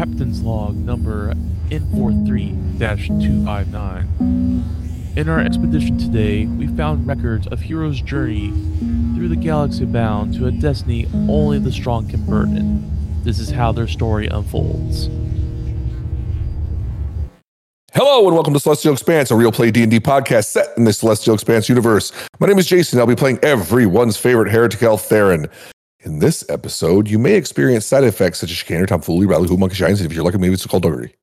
Captain's Log number N43 259. In our expedition today, we found records of heroes' journey through the galaxy bound to a destiny only the strong can burden. This is how their story unfolds. Hello and welcome to Celestial Expanse, a real play D&D podcast set in the Celestial Expanse universe. My name is Jason. I'll be playing everyone's favorite heretic elf, Theron. In this episode, you may experience side effects such as chicanery, tomfoolery, rally, who monkey shines, and if you're lucky, maybe it's skullduggery.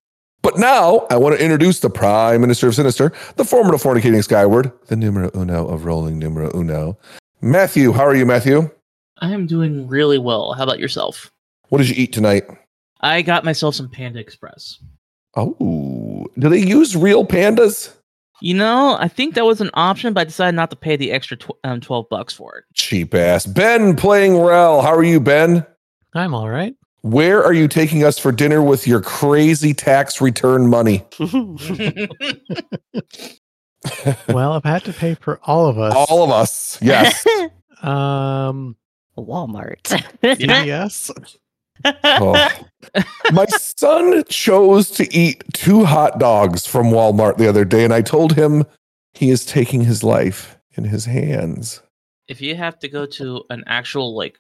But now, I want to introduce the Prime Minister of Sinister, the former of Fornicating Skyward, the numero uno of Rolling Numero Uno. Matthew, how are you, Matthew? I am doing really well. How about yourself? What did you eat tonight? I got myself some Panda Express. Oh, do they use real pandas? You know, I think that was an option, but I decided not to pay the extra tw- um, 12 bucks for it. Cheap ass. Ben playing Rel. How are you, Ben? I'm all right. Where are you taking us for dinner with your crazy tax return money? well, I've had to pay for all of us, All of us. Yes. um, Walmart. yes, Oh. My son chose to eat two hot dogs from Walmart the other day, and I told him he is taking his life in his hands. if you have to go to an actual like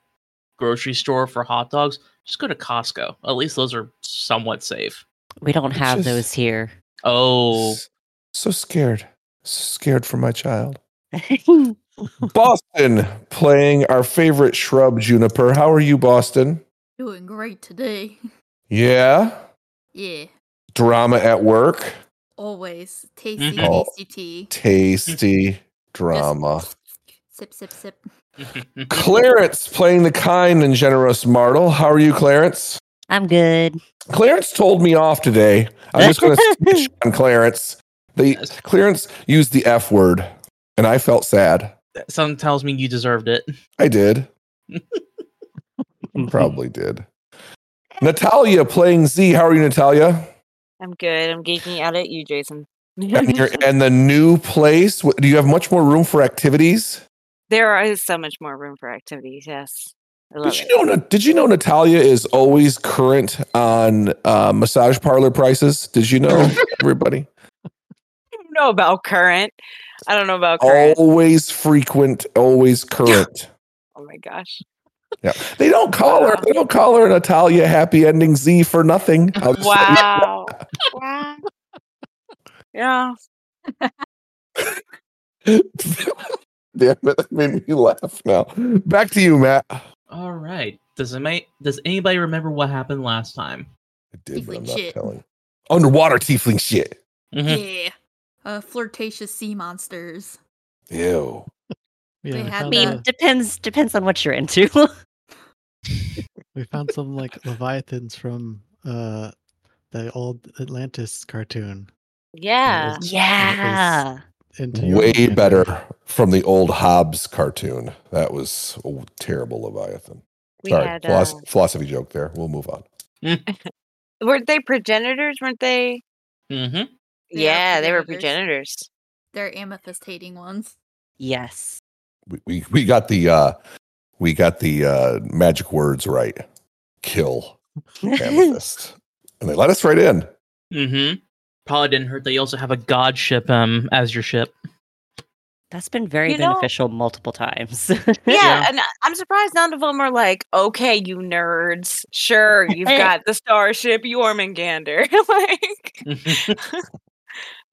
grocery store for hot dogs, just go to Costco. At least those are somewhat safe. we don't It's have just- those here. Oh, So scared. So scared for my child. Boston playing our favorite shrub, Juniper. How are you, Boston? Doing great today. Yeah. Yeah, Drama at work. always tasty, Mhm. Oh. tasty tea. Tasty drama. Sip, sip, sip. Clarence playing the kind and generous Martel. How are you, Clarence? I'm good. Clarence told me off today. I'm just going to switch on Clarence. The Yes. Clarence used the F word, and I felt sad. Something tells me you deserved it. I did. Probably did. Natalia playing Z. How are you, Natalia? I'm good. I'm geeking out at you, Jason. And, you're, and the new place. Do you have much more room for activities? there is so much more room for activities. Yes, Did it. you know? Did you know Natalia is always current on uh, massage parlor prices? Did you know, everybody? I don't know about current. I don't know about current. Always frequent, always current. Oh my gosh. Yeah, they don't call her. They don't call her Natalia Happy Ending Z for nothing. I'll just say- Wow. wow. Yeah. Damn it, that made me laugh. Now back to you, Matt. All right. Does it may, Does anybody remember what happened last time? did, but I'm not shit. telling. Underwater tiefling shit. Mhm. Yeah. Uh, flirtatious sea monsters. Ew. Yeah, They had found, I mean, uh, depends depends on what you're into. we found some like leviathans from uh the old Atlantis cartoon. Yeah. yeah. Into Way Leviathan. better from the old Hobbes cartoon. That was a terrible Leviathan. We Sorry, had. philos- Uh, philosophy joke there. We'll move on. weren't they progenitors? Weren't they? Mhm. They are Yeah, they were progenitors. progenitors. They're amethyst hating ones. Yes. We we, we got the uh we got the uh magic words right. Kill amethyst. and they let us right in. Mhm. Probably didn't hurt that you also have a god ship um as your ship. That's been very You know- beneficial multiple times. Yeah, Yeah. and I- I'm surprised none of them are like, okay, you nerds. Sure, you've got the starship Jormungandr. like,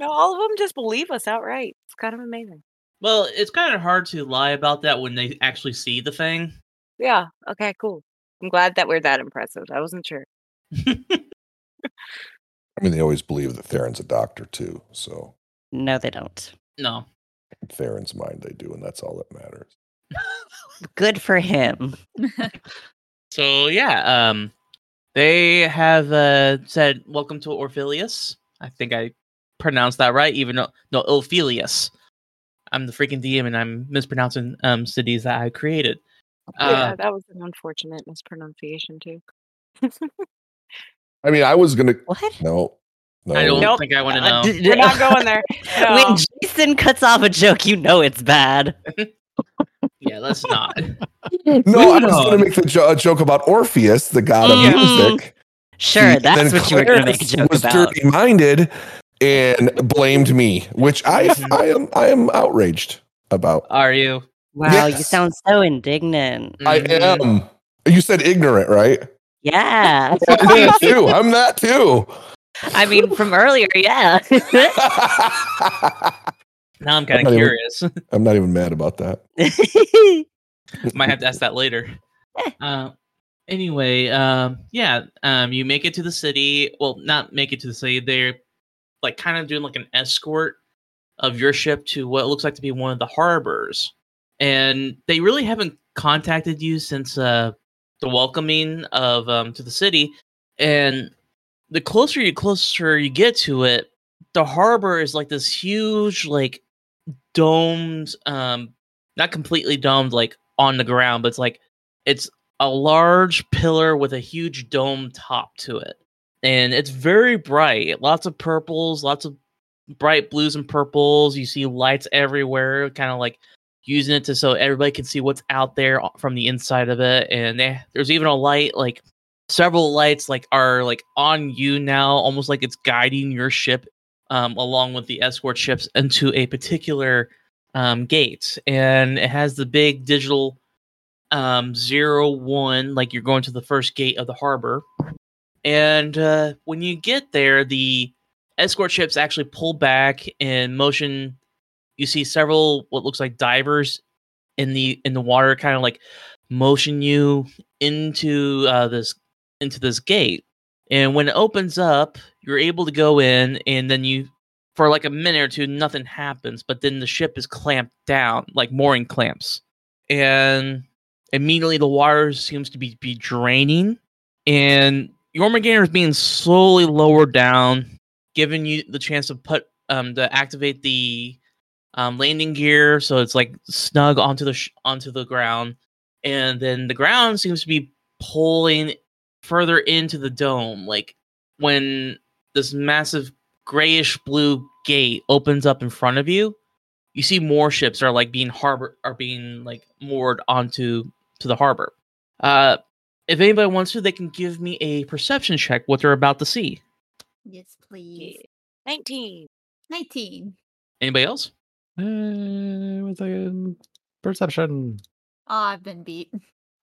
no, all of them just believe us outright. It's kind of amazing. Well, it's kind of hard to lie about that when they actually see the thing. Yeah. Okay. Cool. I'm glad that we're that impressive. I wasn't sure. I mean, they always believe that Theron's a doctor too. So no, they don't. no. in Theron's mind, they do, and that's all that matters. Good for him. So yeah, um, they have uh, said welcome to Orphilius. I think I pronounced that right, even though no Orphilius. I'm the freaking DM and I'm mispronouncing um cities that I created. yeah, Uh, that was an unfortunate mispronunciation too. I mean, I was gonna What? no, no. I don't Nope. think I want to know. d- We're not going there. No. When Jason cuts off a joke, you know it's bad. yeah, let's not. No, I Moving was going to make the jo- a joke about Orpheus, the god of Mhm. music, Sure, See, that's then what you were going to make a Clarence joke was about. dirty minded and blamed me, which I Mm-hmm. I am I am outraged about. Are you? Wow, you sound so indignant. I am. You said ignorant, right? Yeah. I'm that too. I'm that too. I mean, from earlier, yeah. Now I'm kind not of even- curious. I'm not even mad about that. Might have to ask that later. Uh, anyway, um, yeah, um, you make it to the city. Well, not make it to the city. They're like kind of doing like an escort of your ship to what looks like to be one of the harbors, and they really haven't contacted you since uh, the welcoming of um, to the city. And the closer you closer you get to it, the harbor is like this huge, like domed, um, not completely domed, like on the ground, but it's like it's a large pillar with a huge dome top to it. And it's very bright. Lots of purples, lots of bright blues and purples. You see lights everywhere, kind of like using it to so everybody can see what's out there from the inside of it. And they, there's even a light, like several lights, like are like on you now, almost like it's guiding your ship um, along with the escort ships into a particular um, gate. And it has the big digital um zero one like you're going to the first gate of the harbor and uh when you get there the escort ships actually pull back and motion. You see several what looks like divers in the in the water kind of like motion you into uh this into this gate. And when it opens up you're able to go in and then you for like a minute or two nothing happens but then the ship is clamped down like mooring clamps. And immediately the water seems to be, be draining and Jormungandr is being slowly lowered down giving you the chance to put um to activate the um, landing gear so it's like snug onto the sh- onto the ground. And then the ground seems to be pulling further into the dome like when this massive grayish blue gate opens up in front of you you see more ships are like being harbor are being like moored onto to the harbor. Uh if anybody wants to they can give me a perception check what they're about to see Yes, please. 19. 19. anybody else Uh, what's that? Perception. Oh, I've been beat.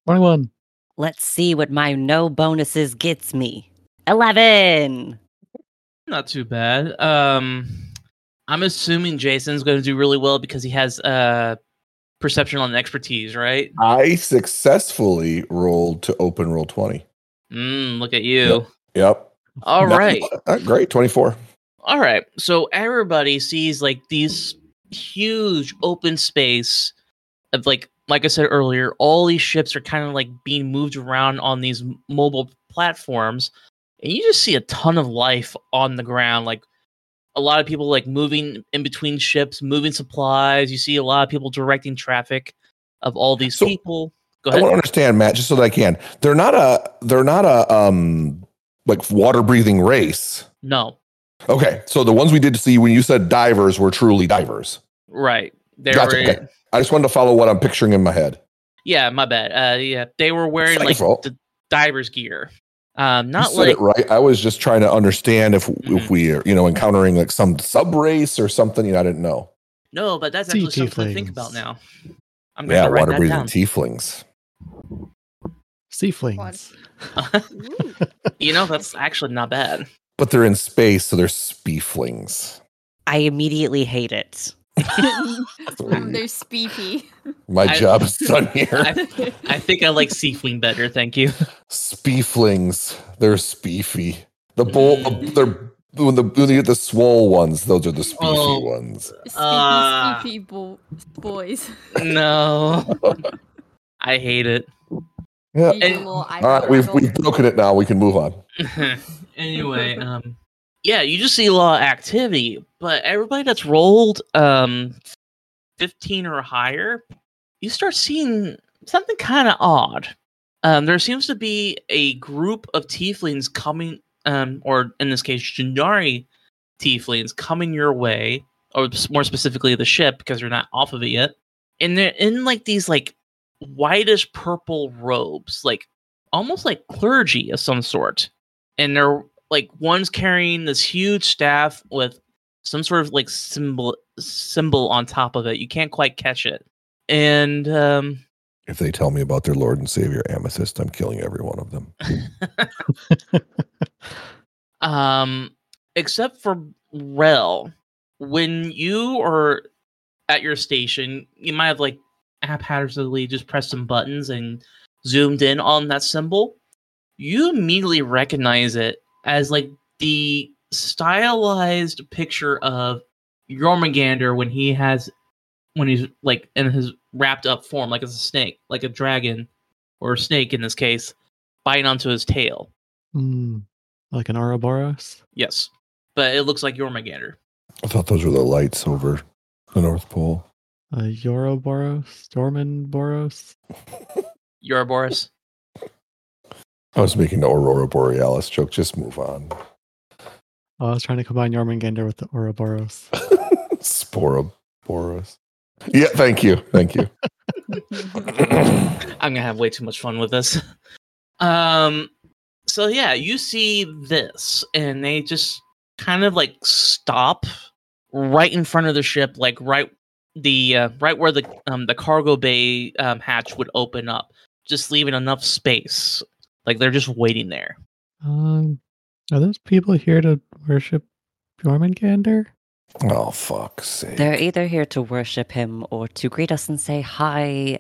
21. Let's see what my no bonuses gets me. 11. Not too bad. Um, I'm assuming Jason's going to do really well because he has uh perception on expertise, right? I successfully rolled to open roll 20. Mm, look at you. Yep. All Not- right, uh, great. 24. all right. So everybody sees like these huge open space of like like I said earlier, all these ships are kind of like being moved around on these mobile platforms, and you just see a ton of life on the ground, like a lot of people like moving in between ships, moving supplies. You see a lot of people directing traffic of all these So, people. Go ahead. I want to understand, Matt, just so that I can. They're not a they're not a um like water breathing race. no, Okay. So the ones we did to see when you said divers were truly divers. right. They Gotcha, were, okay. I just wanted to follow what I'm picturing in my head. yeah, my bad. Uh, yeah, they were wearing like the divers gear. Um, not you said like it right. I was just trying to understand if Mhm. if we are, you know, encountering like some sub race or something. You know, I didn't know. no, but that's Sea actually something to think about now. I'm going Yeah, to water breathing down. tieflings. Seaflings. you know, that's actually not bad. But they're in space, so they're speeflings. I immediately hate it. um, they're speepy. My I- job is done here. I, I think I like Seafling better. Thank you. Speeflings. They're speefy. The bull. Mm. They're when the when you get the swole ones. Those are the speefy Oh. ones. Speepy, Ah. speepy bo- boys. No, I hate it. Yeah. You And- All right, we've we've broken it now. We can move on. anyway, um, yeah, you just see a lot of activity, but everybody that's rolled um, fifteen or higher, you start seeing something kind of odd. Um, there seems to be a group of tieflings coming, um, or in this case, Jindari tieflings coming your way, or more specifically, the ship because you're not off of it yet. And they're in like these like whitish purple robes, like almost like clergy of some sort. and they're like one's carrying this huge staff with some sort of like symbol symbol on top of it. You can't quite catch it, and um, If they tell me about their Lord and Savior Amethyst, I'm killing every one of them. um, except for Rel, when you are at your station, you might have like haphazardly just pressed some buttons and zoomed in on that symbol. You immediately recognize it as like the stylized picture of Jormungandr when he has when he's like in his wrapped up form, like as a snake, like a dragon or a snake in this case, biting onto his tail. Hmm. Like an Ouroboros? Yes, but it looks like Jormungandr. I thought those were the lights over the North Pole. A Ouroboros? Dormanboros? Ouroboros. I was making the Aurora Borealis joke. Just move on. Oh, I was trying to combine Jormungandr with the Ouroboros. Sporoboros. Yeah, thank you. Thank you. I'm gonna have way too much fun with this. Um, so yeah, you see this, and they just kind of like stop right in front of the ship, like right the uh, right where the um the cargo bay um, hatch would open up, just leaving enough space. Like they're just waiting there. Um, are those people here to worship Jormungandr? oh, fuck's sake. They're either here to worship him or to greet us and say hi.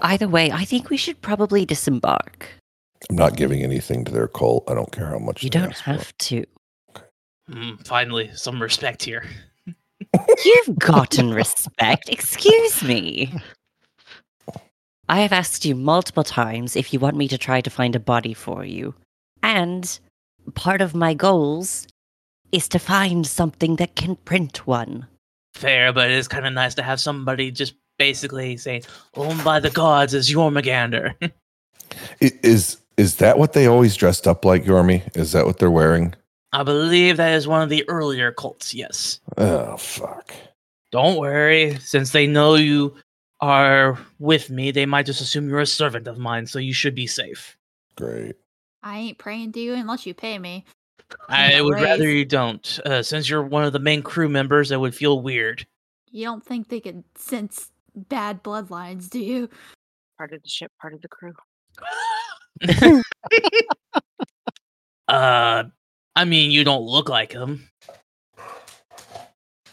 Either way, I think we should probably disembark. I'm not giving anything to their cult. I don't care how much You they don't ask for. have to. Mm, finally, some respect here. You've gotten respect. Excuse me. I have asked you multiple times if you want me to try to find a body for you. And part of my goals is to find something that can print one. Fair, but it is kind of nice to have somebody just basically saying, "Owned by the gods is Jormungandr." I- Is is that what they always dressed up like, Yormi? Is that what they're wearing? I believe that is one of the earlier cults, yes. Oh fuck. Don't worry, since they know you are with me, they might just assume you're a servant of mine, so you should be safe. Great. I ain't praying to you unless you pay me. I No would rather you don't. Uh, since you're one of the main crew members, that would feel weird. You don't think they could sense bad bloodlines, do you? Part of the ship, part of the crew. uh, I mean, you don't look like them.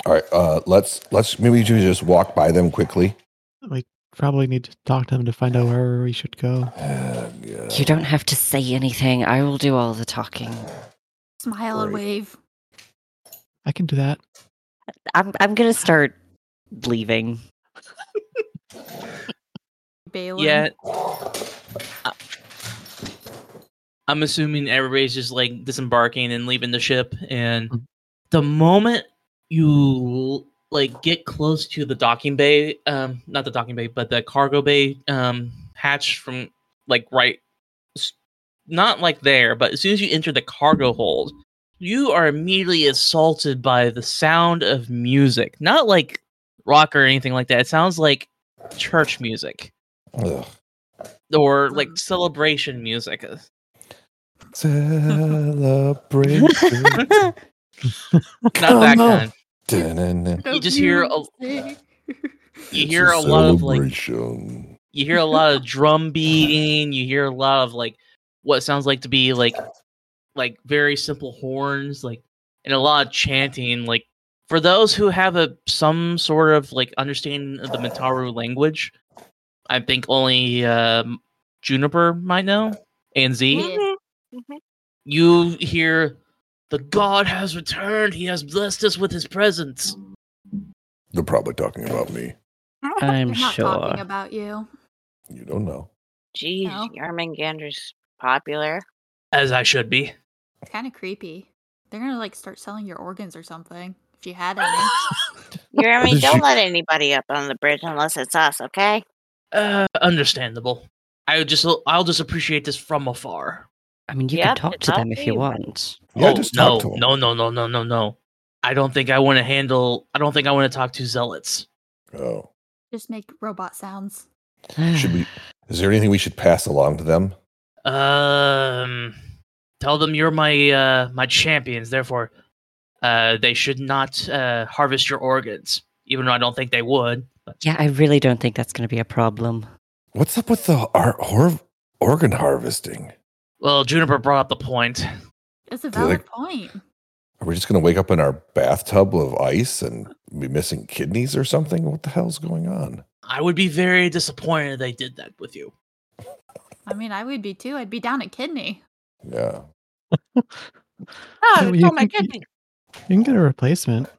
All right. Uh let's let's maybe we should just walk by them quickly. We probably need to talk to them to find out where we should go. Uh. You don't have to say anything. I will do all the talking. Smile and Great. wave. I can do that. I'm I'm gonna start leaving. Balin. Yeah. I- I'm assuming everybody's just like disembarking and leaving the ship, and Mm. the moment you like get close to the docking bay, um, not the docking bay, but the cargo bay um hatch from like right, not like there, but as soon as you enter the cargo hold, you are immediately assaulted by the sound of music, not like rock or anything like that. It sounds like church music Ugh. or like celebration music. Celebration. Not Come that on. kind. You just hear a- You hear a lot of like you hear a lot of drum beating, you hear a lot of like what sounds like to be like like very simple horns, like and a lot of chanting. Like for those who have a some sort of like understanding of the Mataru language, I think only um, Juniper might know and Z. Yeah. Mhm, mhm. You hear the god has returned. He has blessed us with his presence. They're probably talking about me. I'm sure They're not sure. talking about you. You don't know. Jeez, No. Yarmungandr's popular. As I should be. It's kind of creepy. They're gonna like start selling your organs or something if you had any. Yarmy, Did don't let anybody up on the bridge unless it's us, okay? Uh, understandable. I would just I'll just appreciate this from afar. I mean, you Yep, can talk to all them if you you. want. Yeah, oh, just no, talk to 'em. no, no, no, no, no, no. I don't think I want to handle. I don't think I want to talk to zealots. Oh. Just make robot sounds. Should we is there anything we should pass along to them? Um, tell them you're my uh, my champions. Therefore, uh, they should not uh, harvest your organs, even though I don't think they would. But Yeah, I really don't think that's going to be a problem. What's up with the ar- hor- organ harvesting? Well, Juniper brought up the point. It's a Do they- valid point. Are we just going to wake up in our bathtub of ice and be missing kidneys or something? What the hell's going on? I would be very disappointed they did that with you. I mean, I would be too. I'd be down a kidney. Yeah. Oh, Yeah, it's you my can- kidney. You can get a replacement.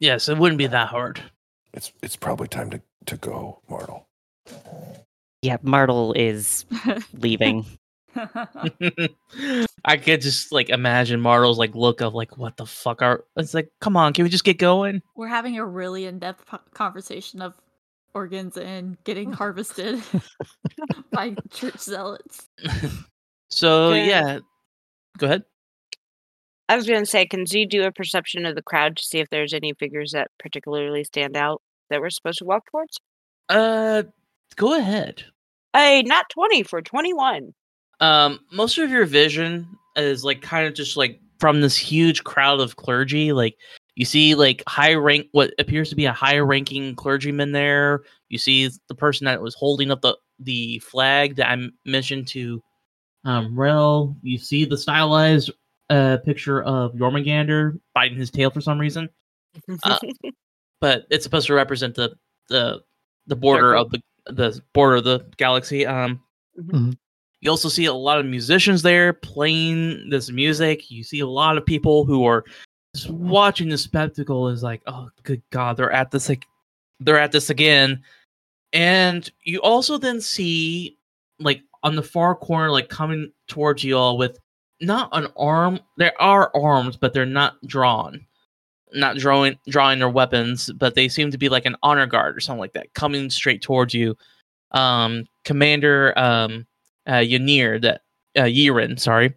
Yes, it wouldn't be that hard. It's it's probably time to, to go, Martel. Yeah, Martel is leaving. I could just like imagine Martel's like look of like what the fuck are it's like come on can we just get going We're having a really in-depth po- conversation of organs and getting harvested by church zealots. so Okay. yeah go ahead I was going to say, can Z do a perception of the crowd to see if there's any figures that particularly stand out that we're supposed to walk towards? uh go ahead Hey, not 20 for 21. Um most of your vision is like kind of just like from this huge crowd of clergy. Like you see like high rank what appears to be a high ranking clergyman there. You see the person that was holding up the the flag that I mentioned to um rel. You see the stylized uh picture of jormungandr biting his tail for some reason. Uh, but it's supposed to represent the the the border Circle. of the the border of the galaxy. Um Mhm. You also see a lot of musicians there playing this music. You see a lot of people who are just watching the spectacle is like, oh good god, they're at this like they're at this again. And you also then see like on the far corner, like coming towards you all with not an arm. There are arms, but they're not drawn. Not drawing drawing their weapons, but they seem to be like an honor guard or something like that, coming straight towards you. Um Commander um uh, Ynir, that uh, Yiren, sorry,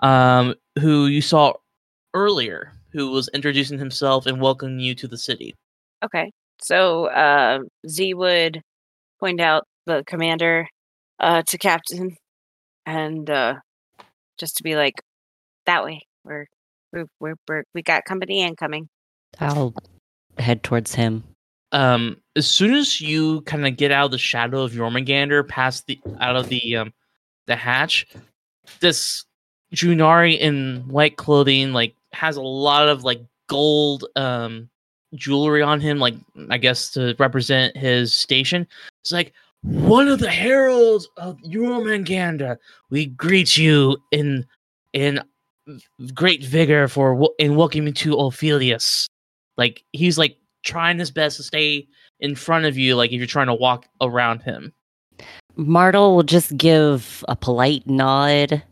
um, who you saw earlier, who was introducing himself and welcoming you to the city. Okay. So uh, Z would point out the commander uh, to Captain and uh, just to be like, that way. We're, we're, we're, we're, we got company incoming. I'll head towards him. Um, as soon as you kind of get out of the shadow of Jormungandr, past the out of the um, the hatch, this Junari in white clothing like has a lot of like gold um jewelry on him, like I guess to represent his station. It's like one of the heralds of Jormungandr. We greet you in in great vigor for in welcoming to Ophelius. Like he's like trying his best to stay in front of you, like if you're trying to walk around him. Martel will just give a polite nod,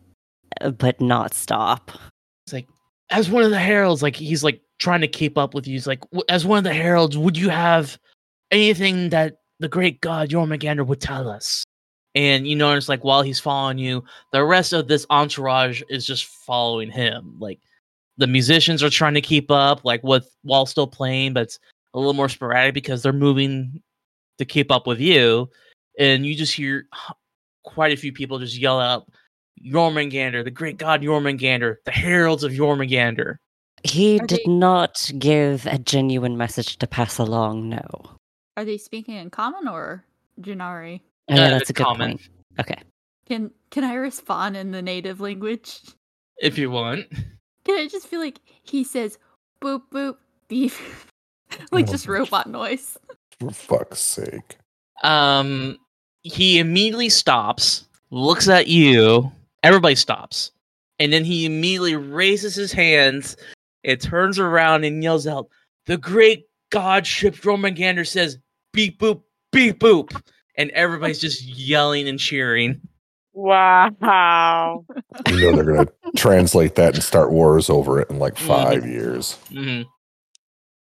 uh, but not stop. It's like as one of the heralds, like he's like trying to keep up with you. He's like, as one of the heralds, would you have anything that the great god Jormungandr would tell us? And you notice, like while he's following you, the rest of this entourage is just following him. Like the musicians are trying to keep up, like with while still playing, but it's a little more sporadic because they're moving to keep up with you. And you just hear quite a few people just yell out, Jormungandr, the great god Jormungandr, the heralds of Jormungandr. He Are did they- not give a genuine message to pass along, no. Are they speaking in common or Janari? Oh, yeah, Uh, that's a good common. point. Okay. Can can I respond in the native language? If you want. Can I just feel like he says boop boop beep like Oh, just robot noise? For fuck's sake. Um he immediately stops, looks at you, everybody stops. And then he immediately raises his hands and turns around and yells out, The great god ship Jormungandr says beep boop, beep boop. And everybody's just yelling and cheering. Wow. You know they're going to translate that and start wars over it in like 5 years. hmm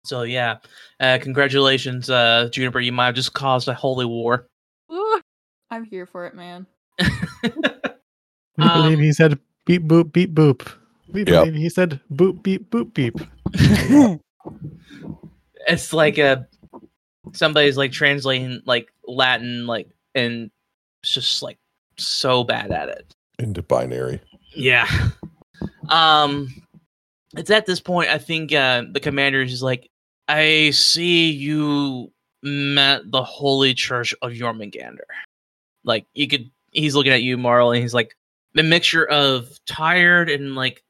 So yeah, uh, congratulations, uh, Juniper. You might have just caused a holy war. Ooh, I'm here for it, man. We Um, believe he said beep boop beep boop. We Yep. believe he said boop beep boop beep. it's like a somebody's like translating like Latin, like and it's just like so bad at it. Into binary. Yeah. Um, it's at this point I think uh, the commander is like, I see you met the Holy Church of Jormungandr. Like you could, he's looking at you, Marl, and he's like a mixture of tired and like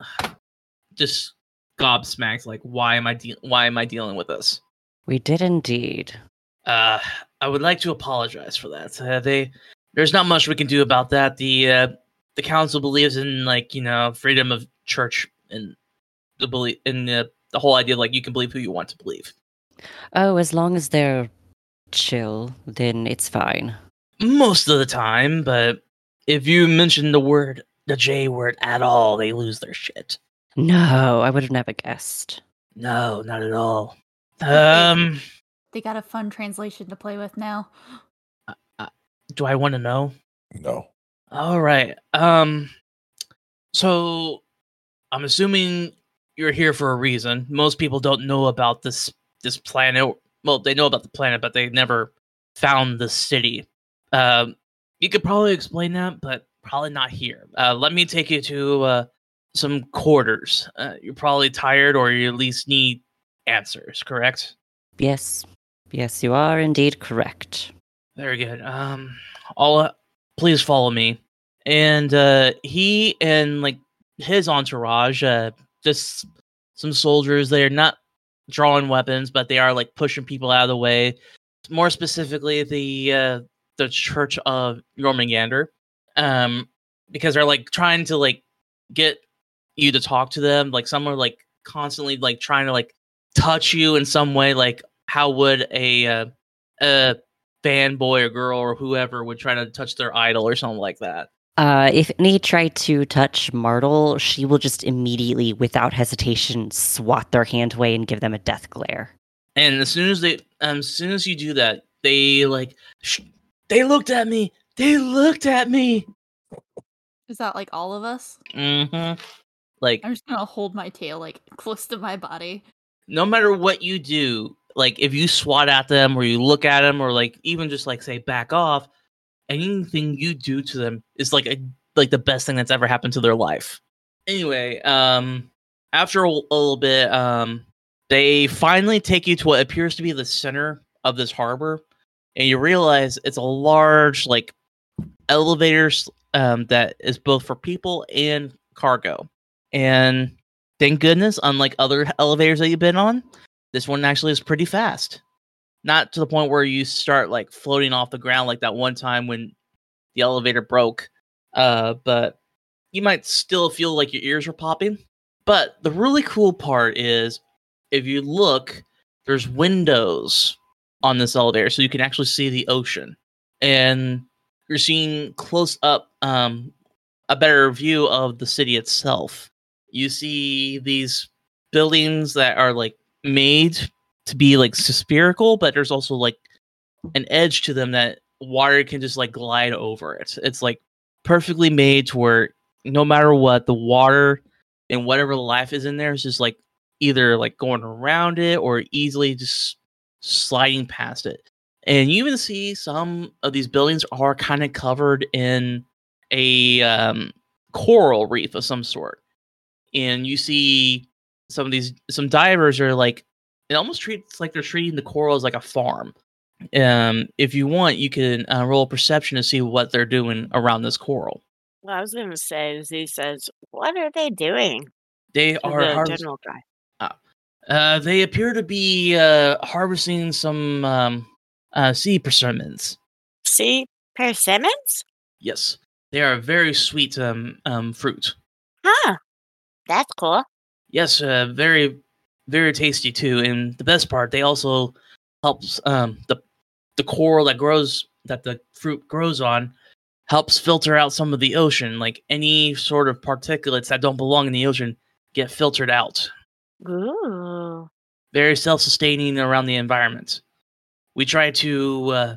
just gobsmacked. Like, why am I de- why am I dealing with this? We did indeed. Uh, I would like to apologize for that. Uh, they, there's not much we can do about that. The uh, the council believes in like you know freedom of church and the belief in the the whole idea like you can believe who you want to believe. Oh, as long as they're chill, then it's fine. Most of the time, but if you mention the word the J word at all, they lose their shit. No, I would have never guessed. No, not at all. Um, They got a fun translation to play with now. do I want to know? No. All right. Um so I'm assuming you're here for a reason. Most people don't know about this this planet. Well, they know about the planet, but they never found the city. Um you could probably explain that, but probably not here. Uh let me take you to uh some quarters. Uh, you're probably tired or you at least need answers, correct? Yes. Yes, you are indeed correct. Very good. Um, all uh, please follow me. And uh, he and like his entourage, uh, just some soldiers. They're not drawing weapons, but they are like pushing people out of the way. More specifically, the uh, the Church of Jormungandr, um, because they're like trying to like get you to talk to them. Like some are like constantly like trying to like touch you in some way. Like how would a uh, a fanboy or girl or whoever would try to touch their idol or something like that. Uh, if any try to touch Martel, she will just immediately, without hesitation, swat their hand away and give them a death glare. And as soon as they, um, as soon as you do that, they like, sh- they looked at me. They looked at me. Is that like all of us? Mm-hmm. Like I'm just gonna hold my tail like close to my body. no matter what you do, like if you swat at them or you look at them or like even just like say back off, anything you do to them is like a like the best thing that's ever happened to their life. Anyway, um after a, a little bit, um they finally take you to what appears to be the center of this harbor and you realize it's a large like elevator um that is both for people and cargo. And thank goodness, unlike other elevators that you've been on, this one actually is pretty fast. Not to the point where you start like floating off the ground like that one time when the elevator broke. Uh, but you might still feel like your ears are popping. But the really cool part is if you look, there's windows on this elevator so you can actually see the ocean. And you're seeing close up um, a better view of the city itself. You see these buildings that are like made to be like spherical, but there's also like an edge to them that water can just like glide over it. It's like perfectly made to where no matter what, the water and whatever life is in there is just like either like going around it or easily just sliding past it. And you even see some of these buildings are kind of covered in a um, coral reef of some sort. And you see some of these some divers are like it almost treats like they're treating the coral as like a farm. Um, if you want, you can uh, roll a perception to see what they're doing around this coral. Well, I was going to say, Z says, what are they doing? They are the harvest- general guy. Uh, they appear to be uh, harvesting some um, uh, sea persimmons. Sea persimmons? Yes, they are a very sweet um, um, fruit. Huh. That's cool. Yes, uh, very, very tasty too. And the best part, they also helps um, the the coral that grows that the fruit grows on helps filter out some of the ocean. Like any sort of particulates that don't belong in the ocean get filtered out. Ooh. Very self-sustaining around the environment. We try to uh,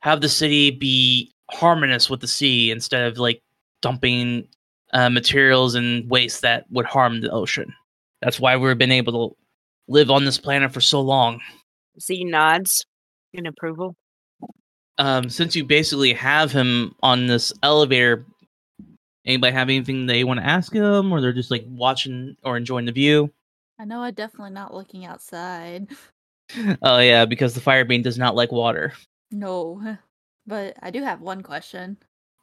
have the city be harmonious with the sea instead of like dumping uh, materials and waste that would harm the ocean. That's why we've been able to live on this planet for so long. Z nods in approval. Um, since you basically have him on this elevator Anybody have anything they want to ask him, or they're just like watching or enjoying the view? I know I'm definitely not looking outside. Oh yeah, because the fire bean does not like water. No. But I do have one question.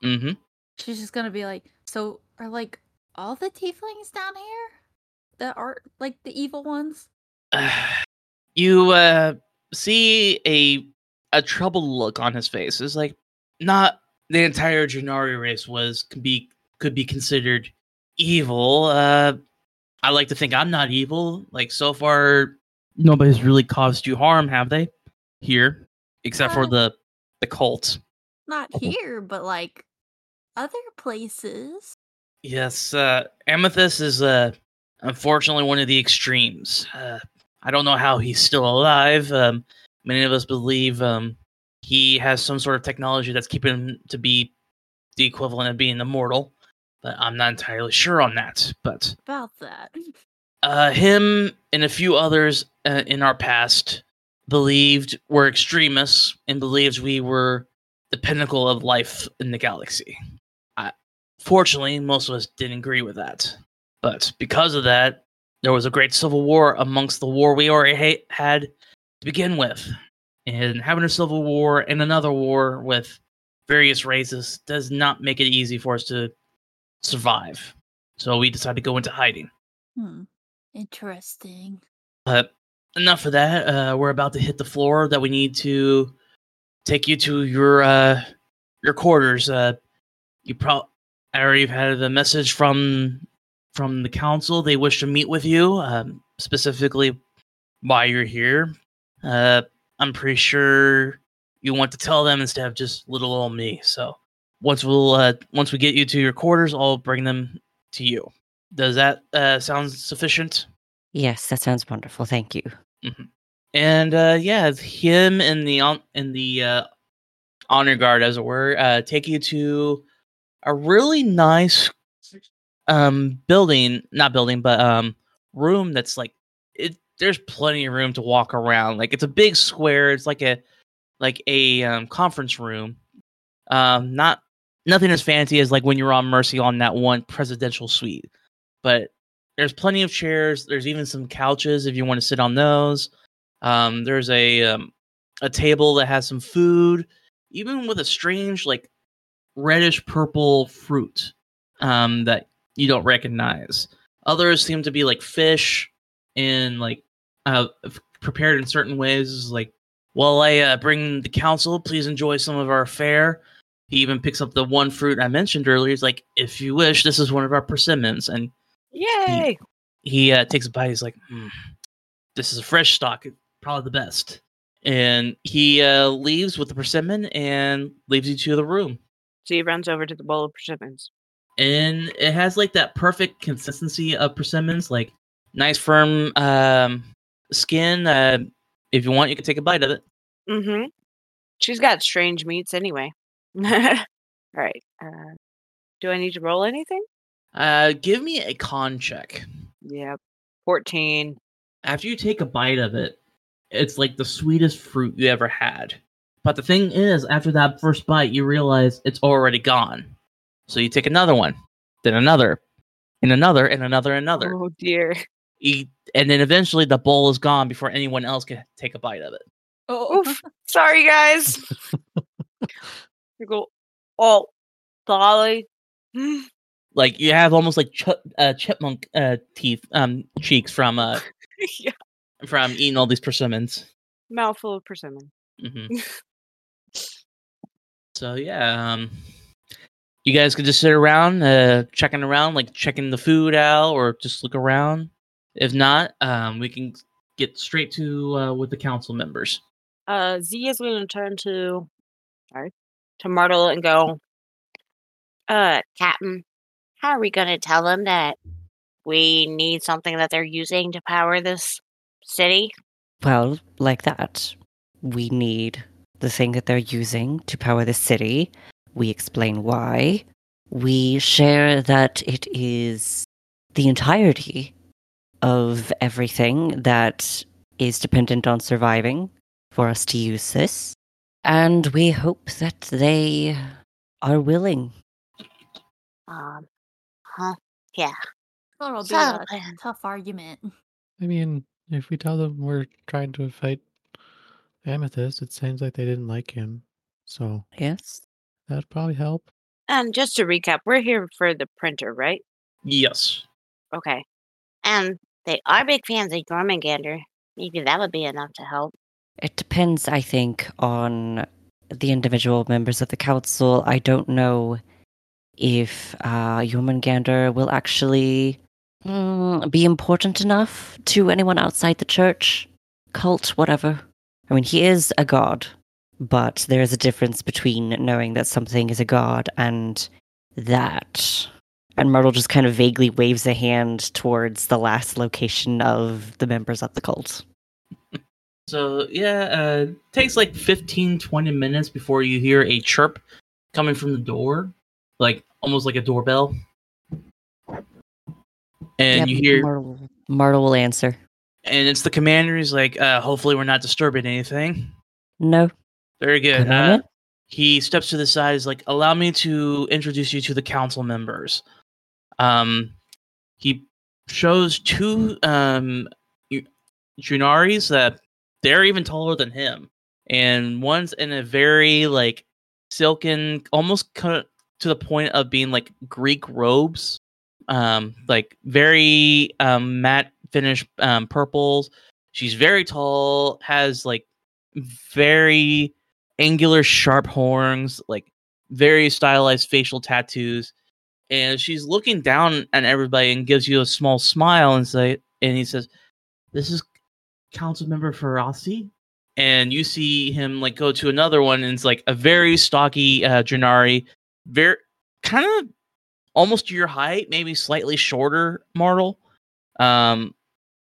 Mm-hmm. She's just gonna be like, so are like all the tieflings down here? That are like the evil ones? you uh see a a troubled look on his face. It's like not the entire Janari race was could be could be considered evil. Uh I like to think I'm not evil. Like so far nobody's really caused you harm, have they? Here. Except for Uh, the the cult. Not here, but like other places. Yes, uh Amethyst is uh unfortunately one of the extremes. Uh I don't know how he's still alive. Um many of us believe um he has some sort of technology that's keeping him to be the equivalent of being immortal, but I'm not entirely sure on that. But About that. uh, him and a few others uh, in our past believed were extremists and believed we were the pinnacle of life in the galaxy. I, fortunately, most of us didn't agree with that. But because of that, there was a great civil war amongst the war we already ha- had to begin with. And having a civil war and another war with various races does not make it easy for us to survive. So we decided to go into hiding. Hmm. Interesting. But enough of that. Uh, we're about to hit the floor that we need to take you to your uh, your quarters. Uh, you probably already had the message from from the council. They wish to meet with you, um, specifically why you're here. Uh, I'm pretty sure you want to tell them instead of just little old me. So once we'll uh, once we get you to your quarters, I'll bring them to you. Does that uh, sound sufficient? Yes, that sounds wonderful. Thank you. and uh yeah him and the in the uh honor guard as it were uh take you to a really nice um building not building but um room that's like it there's plenty of room to walk around like it's a big square it's like a like a um, conference room um not nothing as fancy as like when you're on mercy on that one presidential suite but there's plenty of chairs there's even some couches if you want to sit on those um, there's a um, a table that has some food, even with a strange like reddish purple fruit um, that you don't recognize. Others seem to be like fish and like uh, prepared in certain ways. Like, while I uh, bring the council, please enjoy some of our fare. He even picks up the one fruit I mentioned earlier. He's like, if you wish, this is one of our persimmons, and Yay! he uh, takes a bite. He's like, hmm, "This is a fresh stock, probably the best." And he uh, leaves with the persimmon and leaves you to the room. So he runs over to the bowl of persimmons. And it has like that perfect consistency of persimmons, like nice firm um, skin. Uh, if you want, you can take a bite of it. Mm-hmm. She's got strange meats anyway. All right. Uh, do I need to roll anything? Uh, give me a con check. Yep. 14. After you take a bite of it, it's like the sweetest fruit you ever had. But the thing is, after that first bite, you realize it's already gone. So you take another one, then another, and another, and another, and another. Oh dear. You- and then eventually the bowl is gone before anyone else can take a bite of it. Oh. Sorry, guys. you go, oh, sorry. Like you have almost like ch- uh, chipmunk uh, teeth, um, cheeks from uh, yeah. from eating all these persimmons. Mouthful of persimmon. hmm so yeah, um, you guys can just sit around, uh, checking around, like checking the food out, or just look around. If not, um, we can get straight to uh, with the council members. Uh, Z is going to turn to, sorry, to Myrtle and go, Uh, Captain, how are we going to tell them that we need something that they're using to power this city? Well, like that. We need the thing that they're using to power the city. We explain why. We share that it is the entirety of everything that is dependent on surviving for us to use this. And we hope that they are willing. Um, huh? Yeah. That'll be So, a plan. tough argument. I mean, if we tell them we're trying to fight Amethyst, it seems like they didn't like him. So Yes. that'd probably help. And just to recap, we're here for the printer, right? Yes. Okay. And they are big fans of Jormungandr. Maybe that would be enough to help. It depends, I think, on the individual members of the council. I don't know if uh, will actually mm, be important enough to anyone outside the church, cult, whatever. I mean, he is a god, but there is a difference between knowing that something is a god and that. And Martel just kind of vaguely waves a hand towards the last location of the members of the cult. So yeah, uh, takes like 15, 20 minutes before you hear a chirp coming from the door, like almost like a doorbell. And Yep, you hear, Martel will answer. and it's the commander. He's like, uh, "Hopefully, we're not disturbing anything." No. Very good. Uh, he steps to the side. Is like, "Allow me to introduce you to the council members." Um, he shows two um Junaris that they're even taller than him, and one's in a very like silken, almost to the point of being like Greek robes, um, like very um matte finish um purples. She's very tall, has like very angular, sharp horns, like very stylized facial tattoos, and she's looking down at everybody and gives you a small smile and say, and he says, "This is Council Member Ferrasi." And you see him like go to another one, and it's like a very stocky uh, Junari, very kind of almost your height, maybe slightly shorter mortal. Um,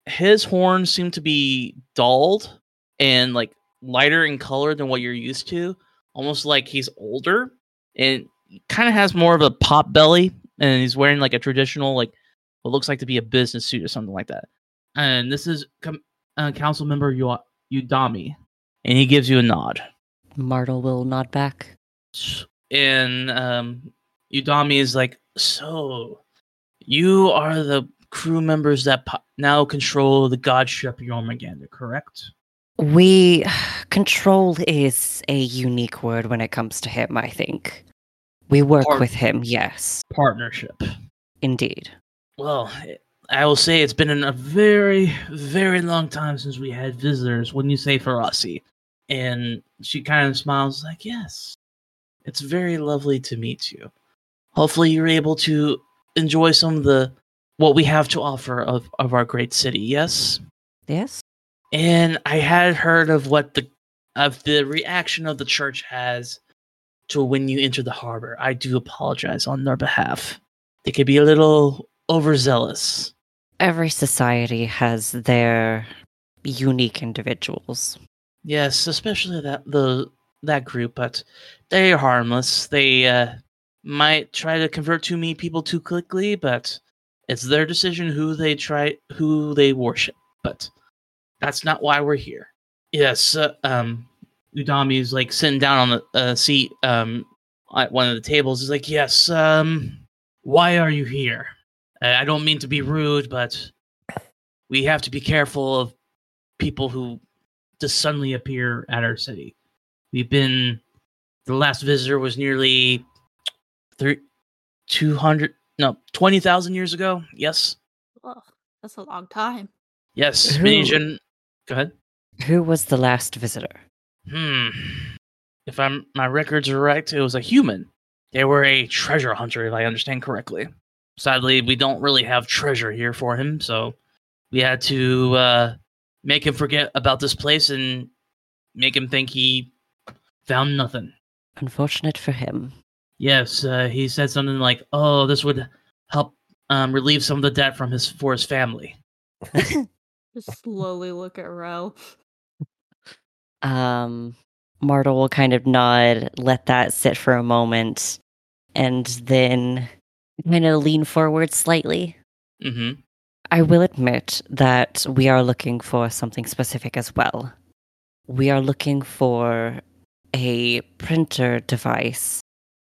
his horns seem to be dulled and like lighter in color than what you're used to, almost like he's older and kind of has more of a pop belly, and he's wearing like a traditional like what looks like to be a business suit or something like that. And this is com- uh, council member Udami, and he gives you a nod. Martel will nod back. and um, Udami is like, "So, you are the crew members that po- now control the god ship Jormungandr, correct?" We control is a unique word when it comes to him, I think. We work Or- with him, yes, Partnership. indeed. Well, I will say it's been a very, very long time since we had visitors. When you say Ferrasi, and she kind of smiles, like, "Yes, it's very lovely to meet you. Hopefully, you're able to enjoy some of the what we have to offer of of our great city. Yes." Yes? and I had heard of what the of the reaction of the church has to when you enter the harbor. I do apologize on their behalf. They could be a little overzealous. Every society has their unique individuals. Yes, especially that the that group, but they are harmless. They uh, might try to convert too many people too quickly, but it's their decision who they try who they worship. But that's not why we're here. Yes, uh, um, Udami is like sitting down on the uh, seat um, at one of the tables. He's like, "Yes, um, why are you here? Uh, I don't mean to be rude, but we have to be careful of people who just suddenly appear at our city. We've been the last visitor was nearly three, 200 no 20,000 years ago. Yes. Ugh, that's a long time. Yes, Who- many Go ahead. Who was the last visitor? Hmm. If I'm my records are right, it was a human. They were a treasure hunter, if I understand correctly. Sadly, we don't really have treasure here for him, so we had to uh, make him forget about this place and make him think he found nothing. Unfortunate for him. Yes, uh, he said something like, "Oh, this would help um, relieve some of the debt from his for his family." Just slowly look at Ro. Um, Martel will kind of nod, let that sit for a moment, and then kind of lean forward slightly. Mm-hmm. I will admit that we are looking for something specific as well. We are looking for a printer device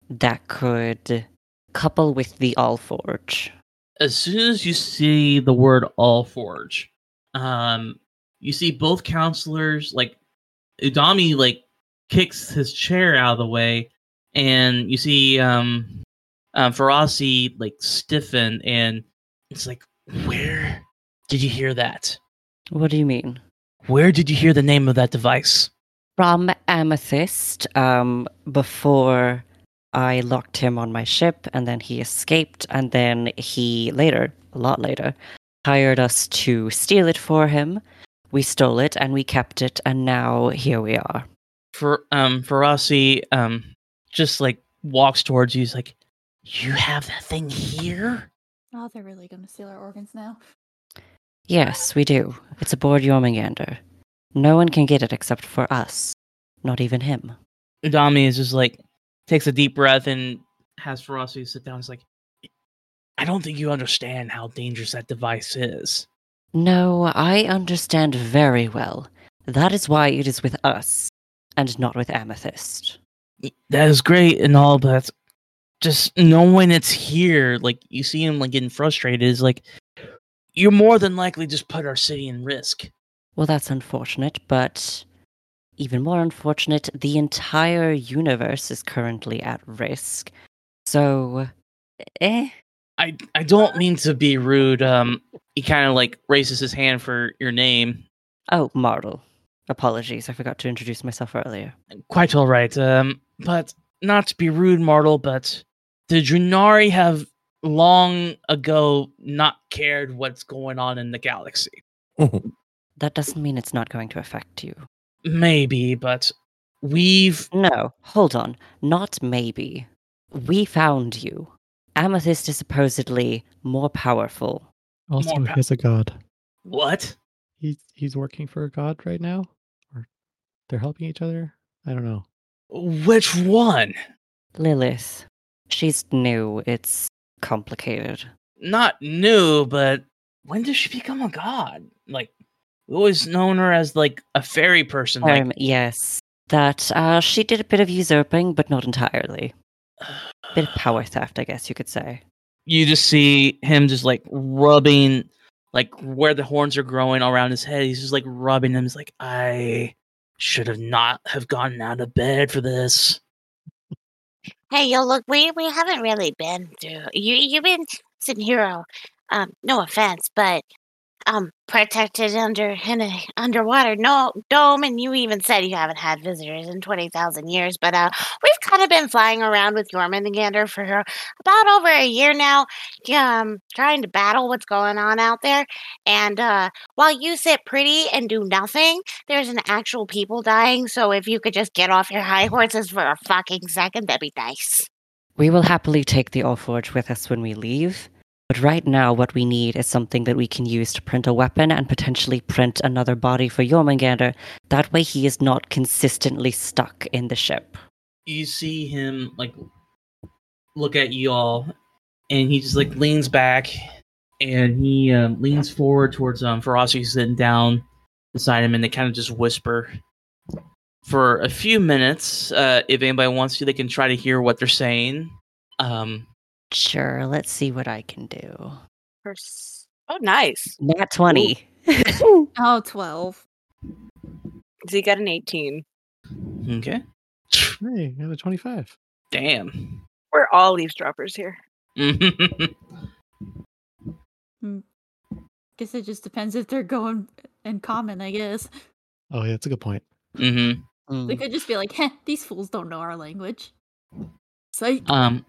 that could couple with the All Forge. as soon as you see the word all forge um you see both counselors like udami like kicks his chair out of the way and you see um um Ferocity like stiffen and it's like where did you hear that What do you mean? where did you hear the name of that device From Amethyst, um, before I locked him on my ship, and then he escaped, and then he later, a lot later, hired us to steal it for him. We stole it and we kept it, and now here we are. for um Ferocity um just like walks towards you he's like you have that thing here Oh, they're really gonna steal our organs now. Yes, we do. It's aboard Jormungandr. No one can get it except for us. Not even him. Udami is just like takes a deep breath and has Ferocity sit down. He's like, I don't think you understand how dangerous that device is. No, I understand very well. That is why it is with us, and not with Amethyst. That is great and all, but just knowing it's here, like you see him like getting frustrated, is like you're more than likely just put our city in risk. Well, that's unfortunate, but even more unfortunate, the entire universe is currently at risk. So, eh? I I don't mean to be rude. Um, he kind of like raises his hand for your name. Oh, Martel. Apologies, I forgot to introduce myself earlier. Quite all right. Um, but not to be rude, Martel, but the Junari have long ago not cared what's going on in the galaxy. Mm-hmm. That doesn't mean it's not going to affect you. Maybe, but we've No, hold on. Not maybe. We found you. Amethyst is supposedly more powerful. Also, More pa- he's a god. what? He's he's working for a god right now, or they're helping each other. I don't know. Which one? Lilith. She's new. It's complicated. Not new, but when did she become a god? Like we always known her as like a fairy person. Like Um, yes. That uh, she did a bit of usurping, but not entirely. Bit of power theft, I guess you could say. you just see him just like rubbing like where the horns are growing around his head. He's just like rubbing them. He's like, I should have not have gotten out of bed for this. Hey, yo, look, we we haven't really been through. You you've been sitting hero. Um, no offense, but um, protected under in a underwater no dome, and you even said you haven't had visitors in twenty thousand years. But uh, we've kind of been flying around with Jormungandr for about over a year now, um, trying to battle what's going on out there. And uh, while you sit pretty and do nothing, there's an actual people dying. So if you could just get off your high horses for a fucking second, that'd be nice. We will happily take the Allforge with us when we leave. But right now, what we need is something that we can use to print a weapon and potentially print another body for Jormungandr. That way, he is not consistently stuck in the ship. You see him like look at you all, and he just like leans back and he um, leans forward towards um Ferocity sitting down beside him, and they kind of just whisper for a few minutes. Uh, if anybody wants to, they can try to hear what they're saying. Um, Sure, let's see what I can do. Pers- Oh, nice. Not 20. Oh, 12. So you got an 18. okay, Hey, got a twenty-five. damn. We're all eavesdroppers here. Guess it just depends if they're going in common, I guess. Oh yeah, that's a good point. hmm They could just be like, heh, these fools don't know our language. Psych. Um,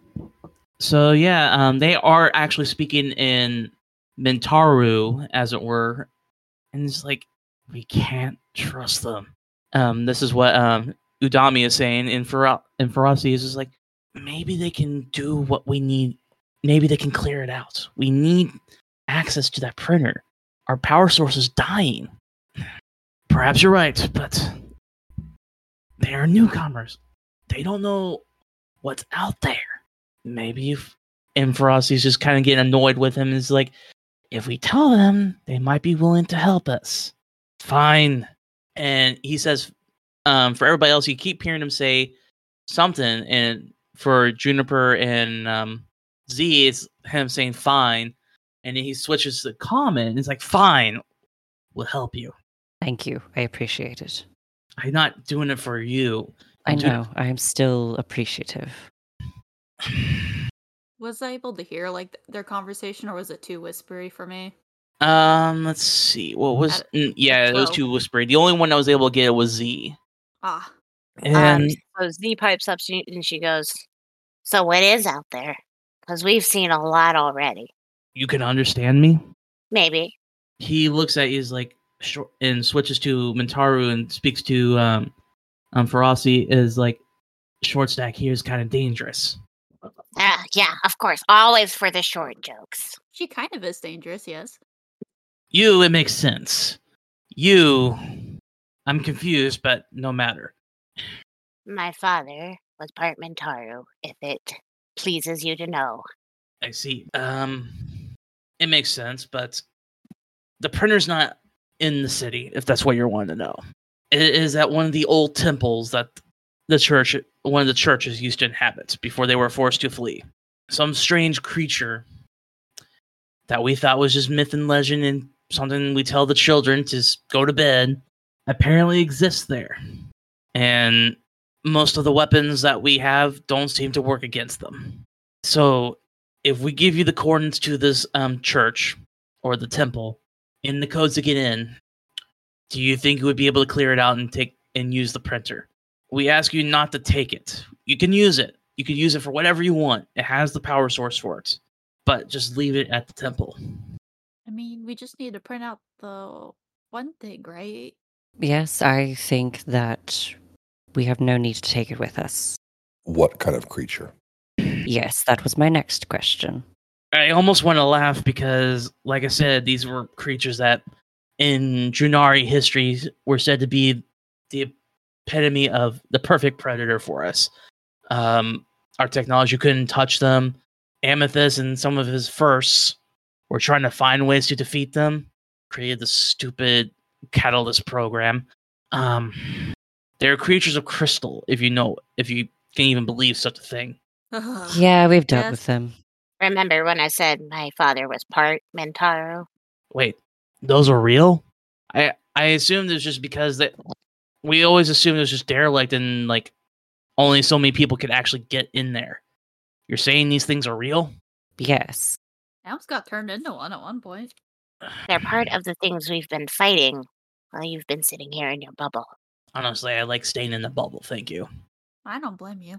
so yeah, um, they are actually speaking in Mentaru, as it were, and it's like we can't trust them. Um, this is what um Udami is saying, and Fero- and Ferocity is just like maybe they can do what we need. Maybe they can clear it out. We need access to that printer. Our power source is dying. Perhaps you're right, but they are newcomers. They don't know what's out there. Maybe if and Frosty's just kind of getting annoyed with him is like, if we tell them, they might be willing to help us. Fine. And he says, um, for everybody else, you keep hearing him say something, and for Juniper and um, Z is him saying fine, and then he switches to common. And it's like fine, we'll help you. Thank you. I appreciate it. I'm not doing it for you. I I'm doing know. I am still appreciative. Was I able to hear like their conversation, or was it too whispery for me? Um, let's see. What was? At- mm, yeah, it was twelve. too whispery. The only one I was able to get was Z. Ah, And Um, so Z pipes up and she goes, So what is out there? Because we've seen a lot already. you can understand me. Maybe. He looks at you as like short and switches to Mentaru and speaks to um um Ferocity is like short stack here is kind of dangerous. Ah, yeah, of course. Always for the short jokes. she kind of is dangerous. Yes. You, it makes sense. You, I'm confused, but no matter. My father was part Mentaru, if it pleases you to know. I see. Um, it makes sense, but the printer's not in the city. If that's what you're wanting to know, it is at one of the old temples that the church, one of the churches, used to inhabit before they were forced to flee. Some strange creature that we thought was just myth and legend and something we tell the children to go to bed apparently exists there, and most of the weapons that we have don't seem to work against them. So if we give you the coordinates to this um, church or the temple and the codes to get in, do you think you would be able to clear it out and take and use the printer? We ask you not to take it. You can use it. You can use it for whatever you want. It has the power source for it. But just leave it at the temple. I mean, we just need to print out the one thing, right? Yes, I think that we have no need to take it with us. What kind of creature? Yes, that was my next question. I almost want to laugh because, like I said, these were creatures that in Junari history were said to be the epitome of the perfect predator for us. Um, our technology couldn't touch them. Amethyst and some of his firsts were trying to find ways to defeat them, created the stupid catalyst program. Um, they're creatures of crystal, if you know, if you can even believe such a thing. Yeah, we've dealt Yes. with them. Remember when I said my father was part Mentaru? Wait, those are real? I I assumed it was just because that we always assumed it was just derelict and like only so many people could actually get in there. You're saying these things are real? Yes. I almost got turned into one at one point. They're part of the things we've been fighting while you've been sitting here in your bubble. Honestly, I like staying in the bubble. Thank you. I don't blame you.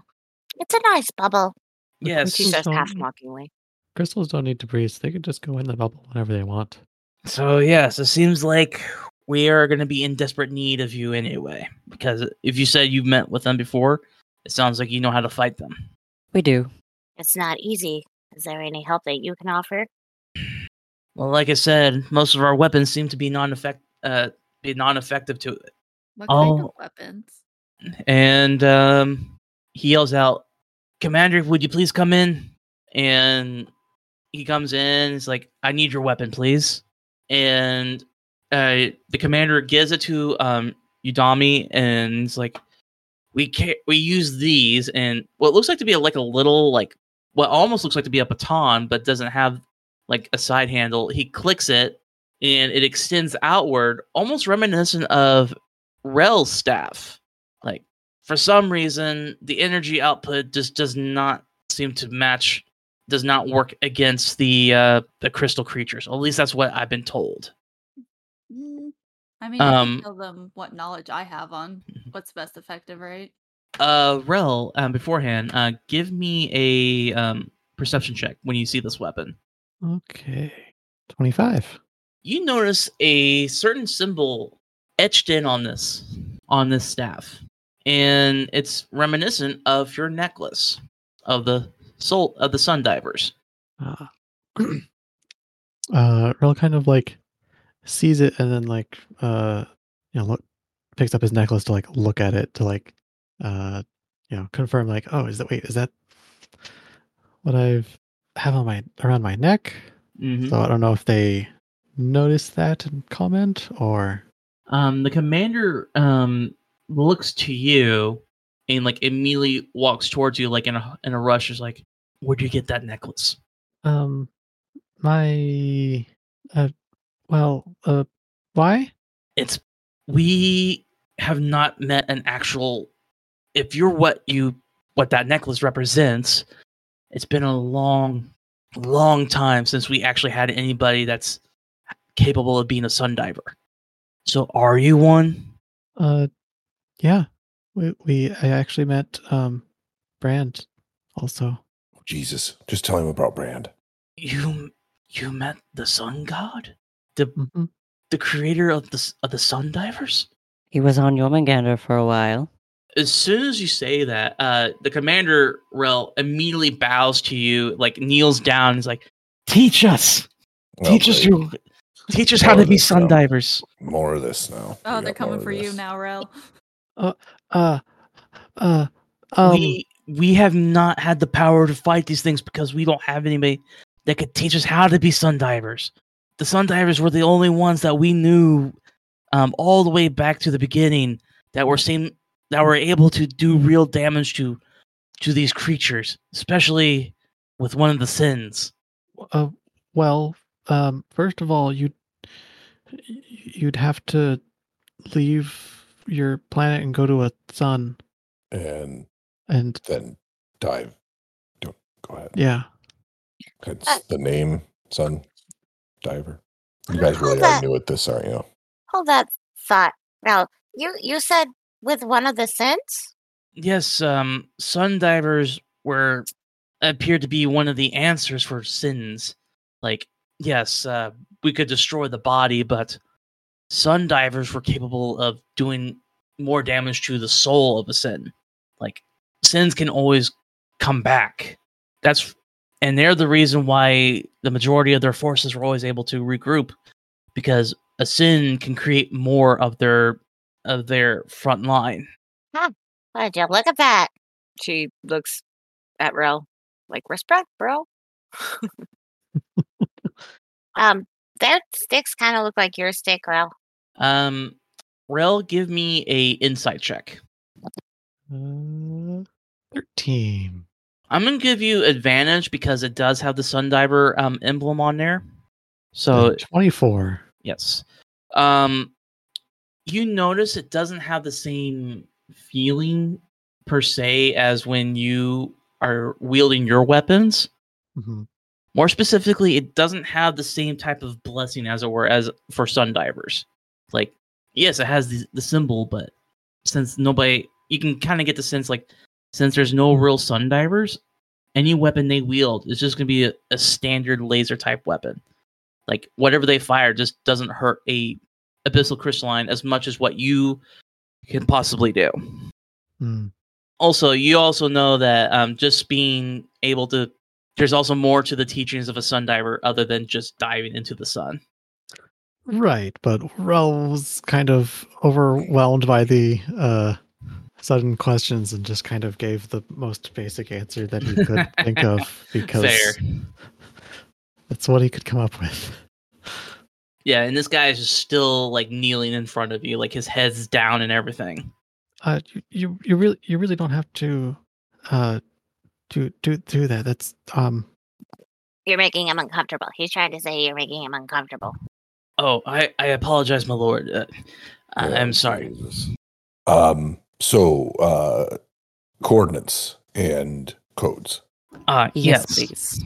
It's a nice bubble. The Yes. She says half mockingly. Crystals don't need to breathe. They can just go in the bubble whenever they want. So yes, it seems like we are going to be in desperate need of you anyway. Because if you said you've met with them before, it sounds like you know how to fight them. We do. It's not easy. Is there any help that you can offer? Well, like I said, most of our weapons seem to be non-effect, uh, be non-effective to it. What kind Oh. of weapons? and um, he yells out, "Commander, would you please come in?" And he comes in. He's like, "I need your weapon, please." And uh, the commander gives it to um, Udami, and it's like, "We ca- we use these, and what looks like to be a, like a little like what almost looks like to be a baton, but doesn't have like a side handle. He clicks it, and it extends outward, almost reminiscent of Rel's staff." like for some reason the energy output just does not seem to match does not work against the uh the crystal creatures at least that's what i've been told I mean, Um, can tell them what knowledge I have on what's best effective, right? uh rel um beforehand uh give me a um perception check when you see this weapon Okay. 25. you notice a certain symbol etched in on this on this staff and it's reminiscent of your necklace of the soul of the sun divers Uh, uh, Earl kind of like sees it and then like uh, you know, look, picks up his necklace to like look at it to like uh, you know, confirm like, oh, is that wait, is that what I've have on my around my neck? Mhm. So I don't know if they notice that and comment or Um, the commander um looks to you and like immediately walks towards you like in a in a rush. Is like, Where'd you get that necklace? Um, my, uh, well, uh, why? It's we have not met an actual. If you're what you what that necklace represents, it's been a long, long time since we actually had anybody that's capable of being a sun diver. So, are you one? Uh, yeah, we we I actually met um, Brand also. Jesus, just tell him about Brand. You you met the sun god, the hmm the creator of the of the sun divers. He was on Jormungandr for a while. As soon as you say that, uh, the commander Rel immediately bows to you, like kneels down, and is like, "Teach us, Oh, teach us your, teach us how to be sun of this divers." More of this now. Oh, We they're coming for you now, Rel. Uh, uh, um, we we have not had the power to fight these things because we don't have anybody that could teach us how to be sun divers. The sun divers were the only ones that we knew um, all the way back to the beginning that were same that were able to do real damage to to these creatures, especially with one of the sins. uh, well, um, first of all, you'd you'd have to leave your planet and go to a sun, And and then dive. Don't go ahead. yeah, that's Uh, the name, Sun Diver. You guys Hold really that. are new at this, aren't you? Hold that thought. Now, you you said with one of the sins? Yes, um, sun divers were appeared to be one of the answers for sins. Like, yes, uh, we could destroy the body, but sun divers were capable of doing more damage to the soul of a sin. Like, sins can always come back. That's and they're the reason why the majority of their forces were always able to regroup because a sin can create more of their of their front line. Would you look at that? She looks at Rel like respect, bro. Um, their sticks kind of look like your stick, Rel. Um, Rel, give me a insight check. uh, thirteen. I'm gonna give you advantage because it does have the Sundiver um emblem on there. So Uh, twenty-four. yes, um, you notice it doesn't have the same feeling per se as when you are wielding your weapons. hmm More specifically, it doesn't have the same type of blessing, as it were, as for Sundivers. Like, yes, it has the, the symbol, but since nobody, you can kind of get the sense like, since there's no real sun divers, any weapon they wield is just going to be a, a standard laser type weapon. Like whatever they fire just doesn't hurt a abyssal crystalline as much as what you can possibly do Mm. also you also know that um, just being able to there's also more to the teachings of a sun diver other than just diving into the sun Right, but Rel was kind of overwhelmed by the uh, sudden questions and just kind of gave the most basic answer that he could think of because fair that's what he could come up with. yeah and this guy is just still like kneeling in front of you like his head's down and everything Uh, you, you you really you really don't have to uh do do do that. That's um You're making him uncomfortable. He's trying to say you're making him uncomfortable. oh i i apologize my lord uh, I- Yeah, i'm sorry Jesus. Um. So, uh, coordinates and codes. uh Yes, yes, please.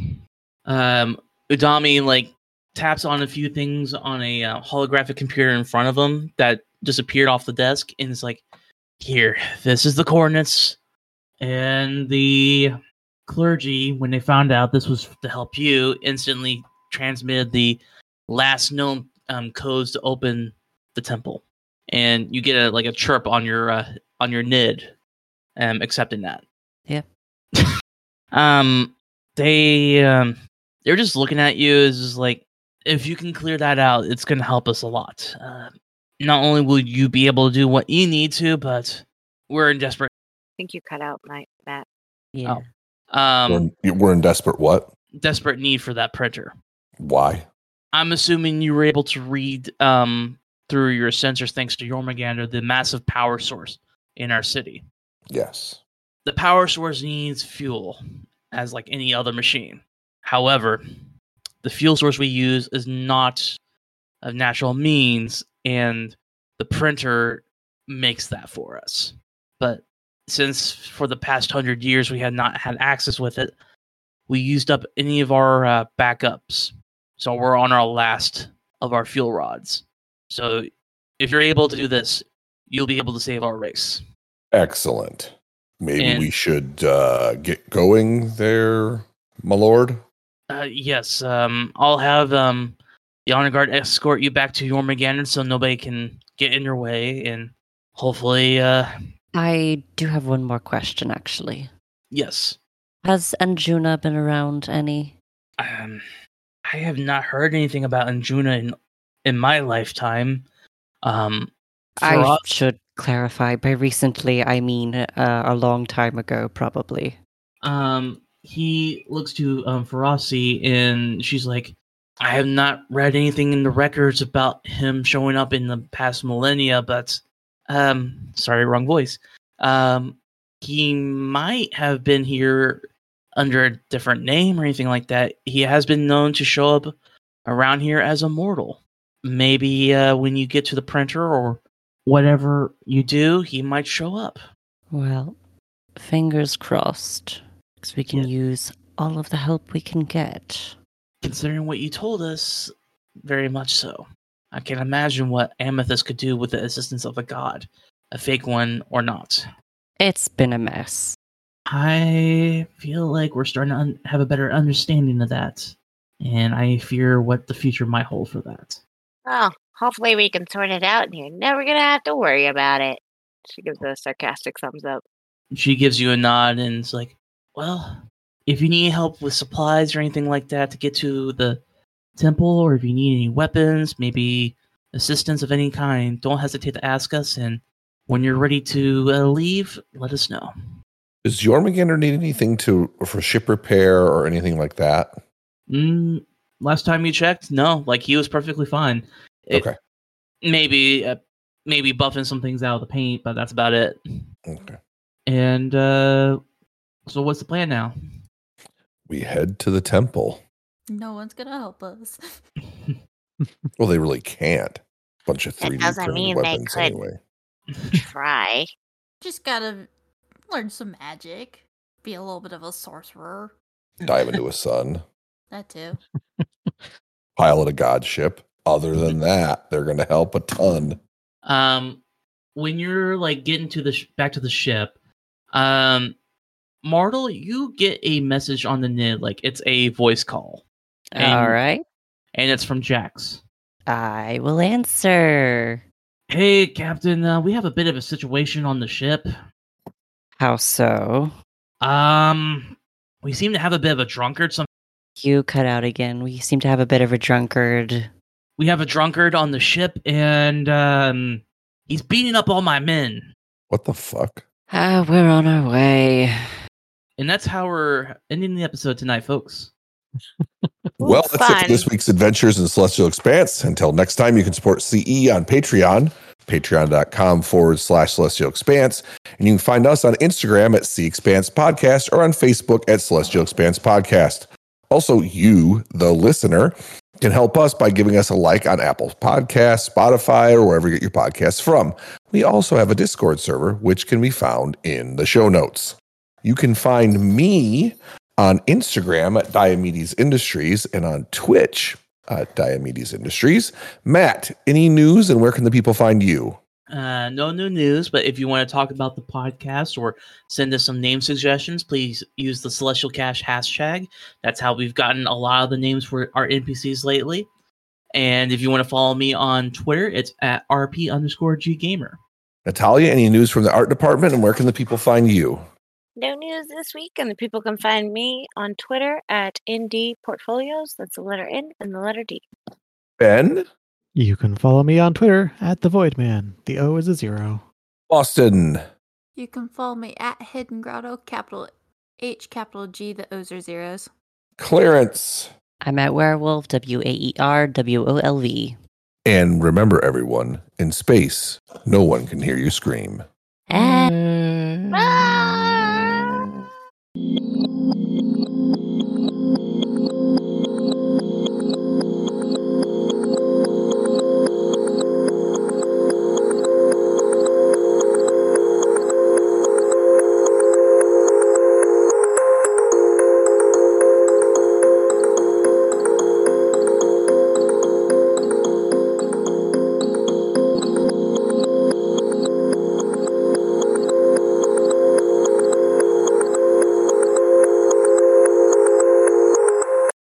um udami like taps on a few things on a uh, holographic computer in front of him that disappeared off the desk and it's like here this is the coordinates and the clergy when they found out this was to help you instantly transmitted the last known um, codes to open the temple and you get a like a chirp on your uh, on your nid um accepting that Yeah. um they um they're just looking at you as just like if you can clear that out it's going to help us a lot uh, not only will you be able to do what you need to but we're in desperate I think you cut out my that. Yeah. um we're, in, we're in desperate what? desperate need for that printer Why? i'm assuming you were able to read um through your sensors thanks to Jormungandr the massive power source in our city Yes. the power source needs fuel as like any other machine. However, the fuel source we use is not of natural means, and the printer makes that for us. But since for the past hundred years we had not had access with it, we used up any of our uh, backups. So we're on our last of our fuel rods. So if you're able to do this, you'll be able to save our race. Excellent. Maybe And- we should uh, get going there, my lord. Uh, yes, um, I'll have um, the honor guard escort you back to Jormungandr so nobody can get in your way, and hopefully, uh, I do have one more question, actually. yes. Has Anjuna been around any? Um, I have not heard anything about Anjuna in in my lifetime. Um, for I should clarify. By recently, I mean uh, a long time ago, probably. um, he looks to um Ferocity and she's like, I have not read anything in the records about him showing up in the past millennia, but um, sorry, wrong voice. Um, he might have been here under a different name or anything like that. He has been known to show up around here as a mortal. Maybe uh, when you get to the printer or whatever you do, he might show up. Well, fingers crossed, because we can Yeah. use all of the help we can get. considering what you told us, very much so. I can imagine what Amethyst could do with the assistance of a god, a fake one or not. It's been a mess. I feel like we're starting to un- have a better understanding of that, and I fear what the future might hold for that. Well, hopefully we can sort it out and you're never gonna have to worry about it. She gives a sarcastic thumbs up. She gives you a nod and it's like, well, if you need help with supplies or anything like that to get to the temple, or if you need any weapons, maybe assistance of any kind, don't hesitate to ask us. And when you're ready to uh, leave, let us know. Does Jormungandr need anything to for ship repair or anything like that? Mm, last time you checked, no, like he was perfectly fine. It- Okay. Maybe, uh, maybe buffing some things out of the paint, but that's about it. Okay. And uh, so, what's the plan now? We head to the temple. No one's gonna help us. Well, they really can't. Bunch of That 3D doesn't printed mean they weapons could. anyway. Try. Just gotta learn some magic. Be a little bit of a sorcerer. Dive into a sun. That too. Pilot a god ship. Other than that, they're going to help a ton. um when you're like getting to the sh- back to the ship um martel you get a message on the nid like it's a voice call All And- right. and it's from jax I will answer. hey captain uh, we have a bit of a situation on the ship How so? um we seem to have a bit of a drunkard some You cut out again. We seem to have a bit of a drunkard. We have a drunkard on the ship and um he's beating up all my men What the fuck? Ah, we're on our way. and that's how we're ending the episode tonight folks Well, that's it for this week's adventures in Celestial Expanse. Until next time, you can support CE on Patreon, patreon.com forward slash Celestial Expanse. And you can find us on Instagram at C Expanse Podcast or on Facebook at Celestial Expanse Podcast. Also, you, the listener, can help us by giving us a like on Apple Podcasts, Spotify, or wherever you get your podcasts from. We also have a Discord server, which can be found in the show notes. You can find me on Instagram at Diomedes Industries and on Twitch at Diomedes Industries. Matt, any news and where can the people find you? Uh, no new news, but if you want to talk about the podcast or send us some name suggestions, please use the Celestial Cash hashtag. That's how we've gotten a lot of the names for our NPCs lately. And if you want to follow me on Twitter, it's at RP underscore G Gamer. Natalia, any news from the art department and where can the people find you? No news this week, and the people can find me on Twitter at ND Portfolios. That's the letter N and the letter D. Ben, You can follow me on Twitter at the Void Man. The O is a zero. Boston, You can follow me at Hidden Grotto, capital H, capital G, the O's are zeros. Clarence, I'm at Werewolf, W A E R W O L V. and remember everyone, in space, no one can hear you scream. And... Ah!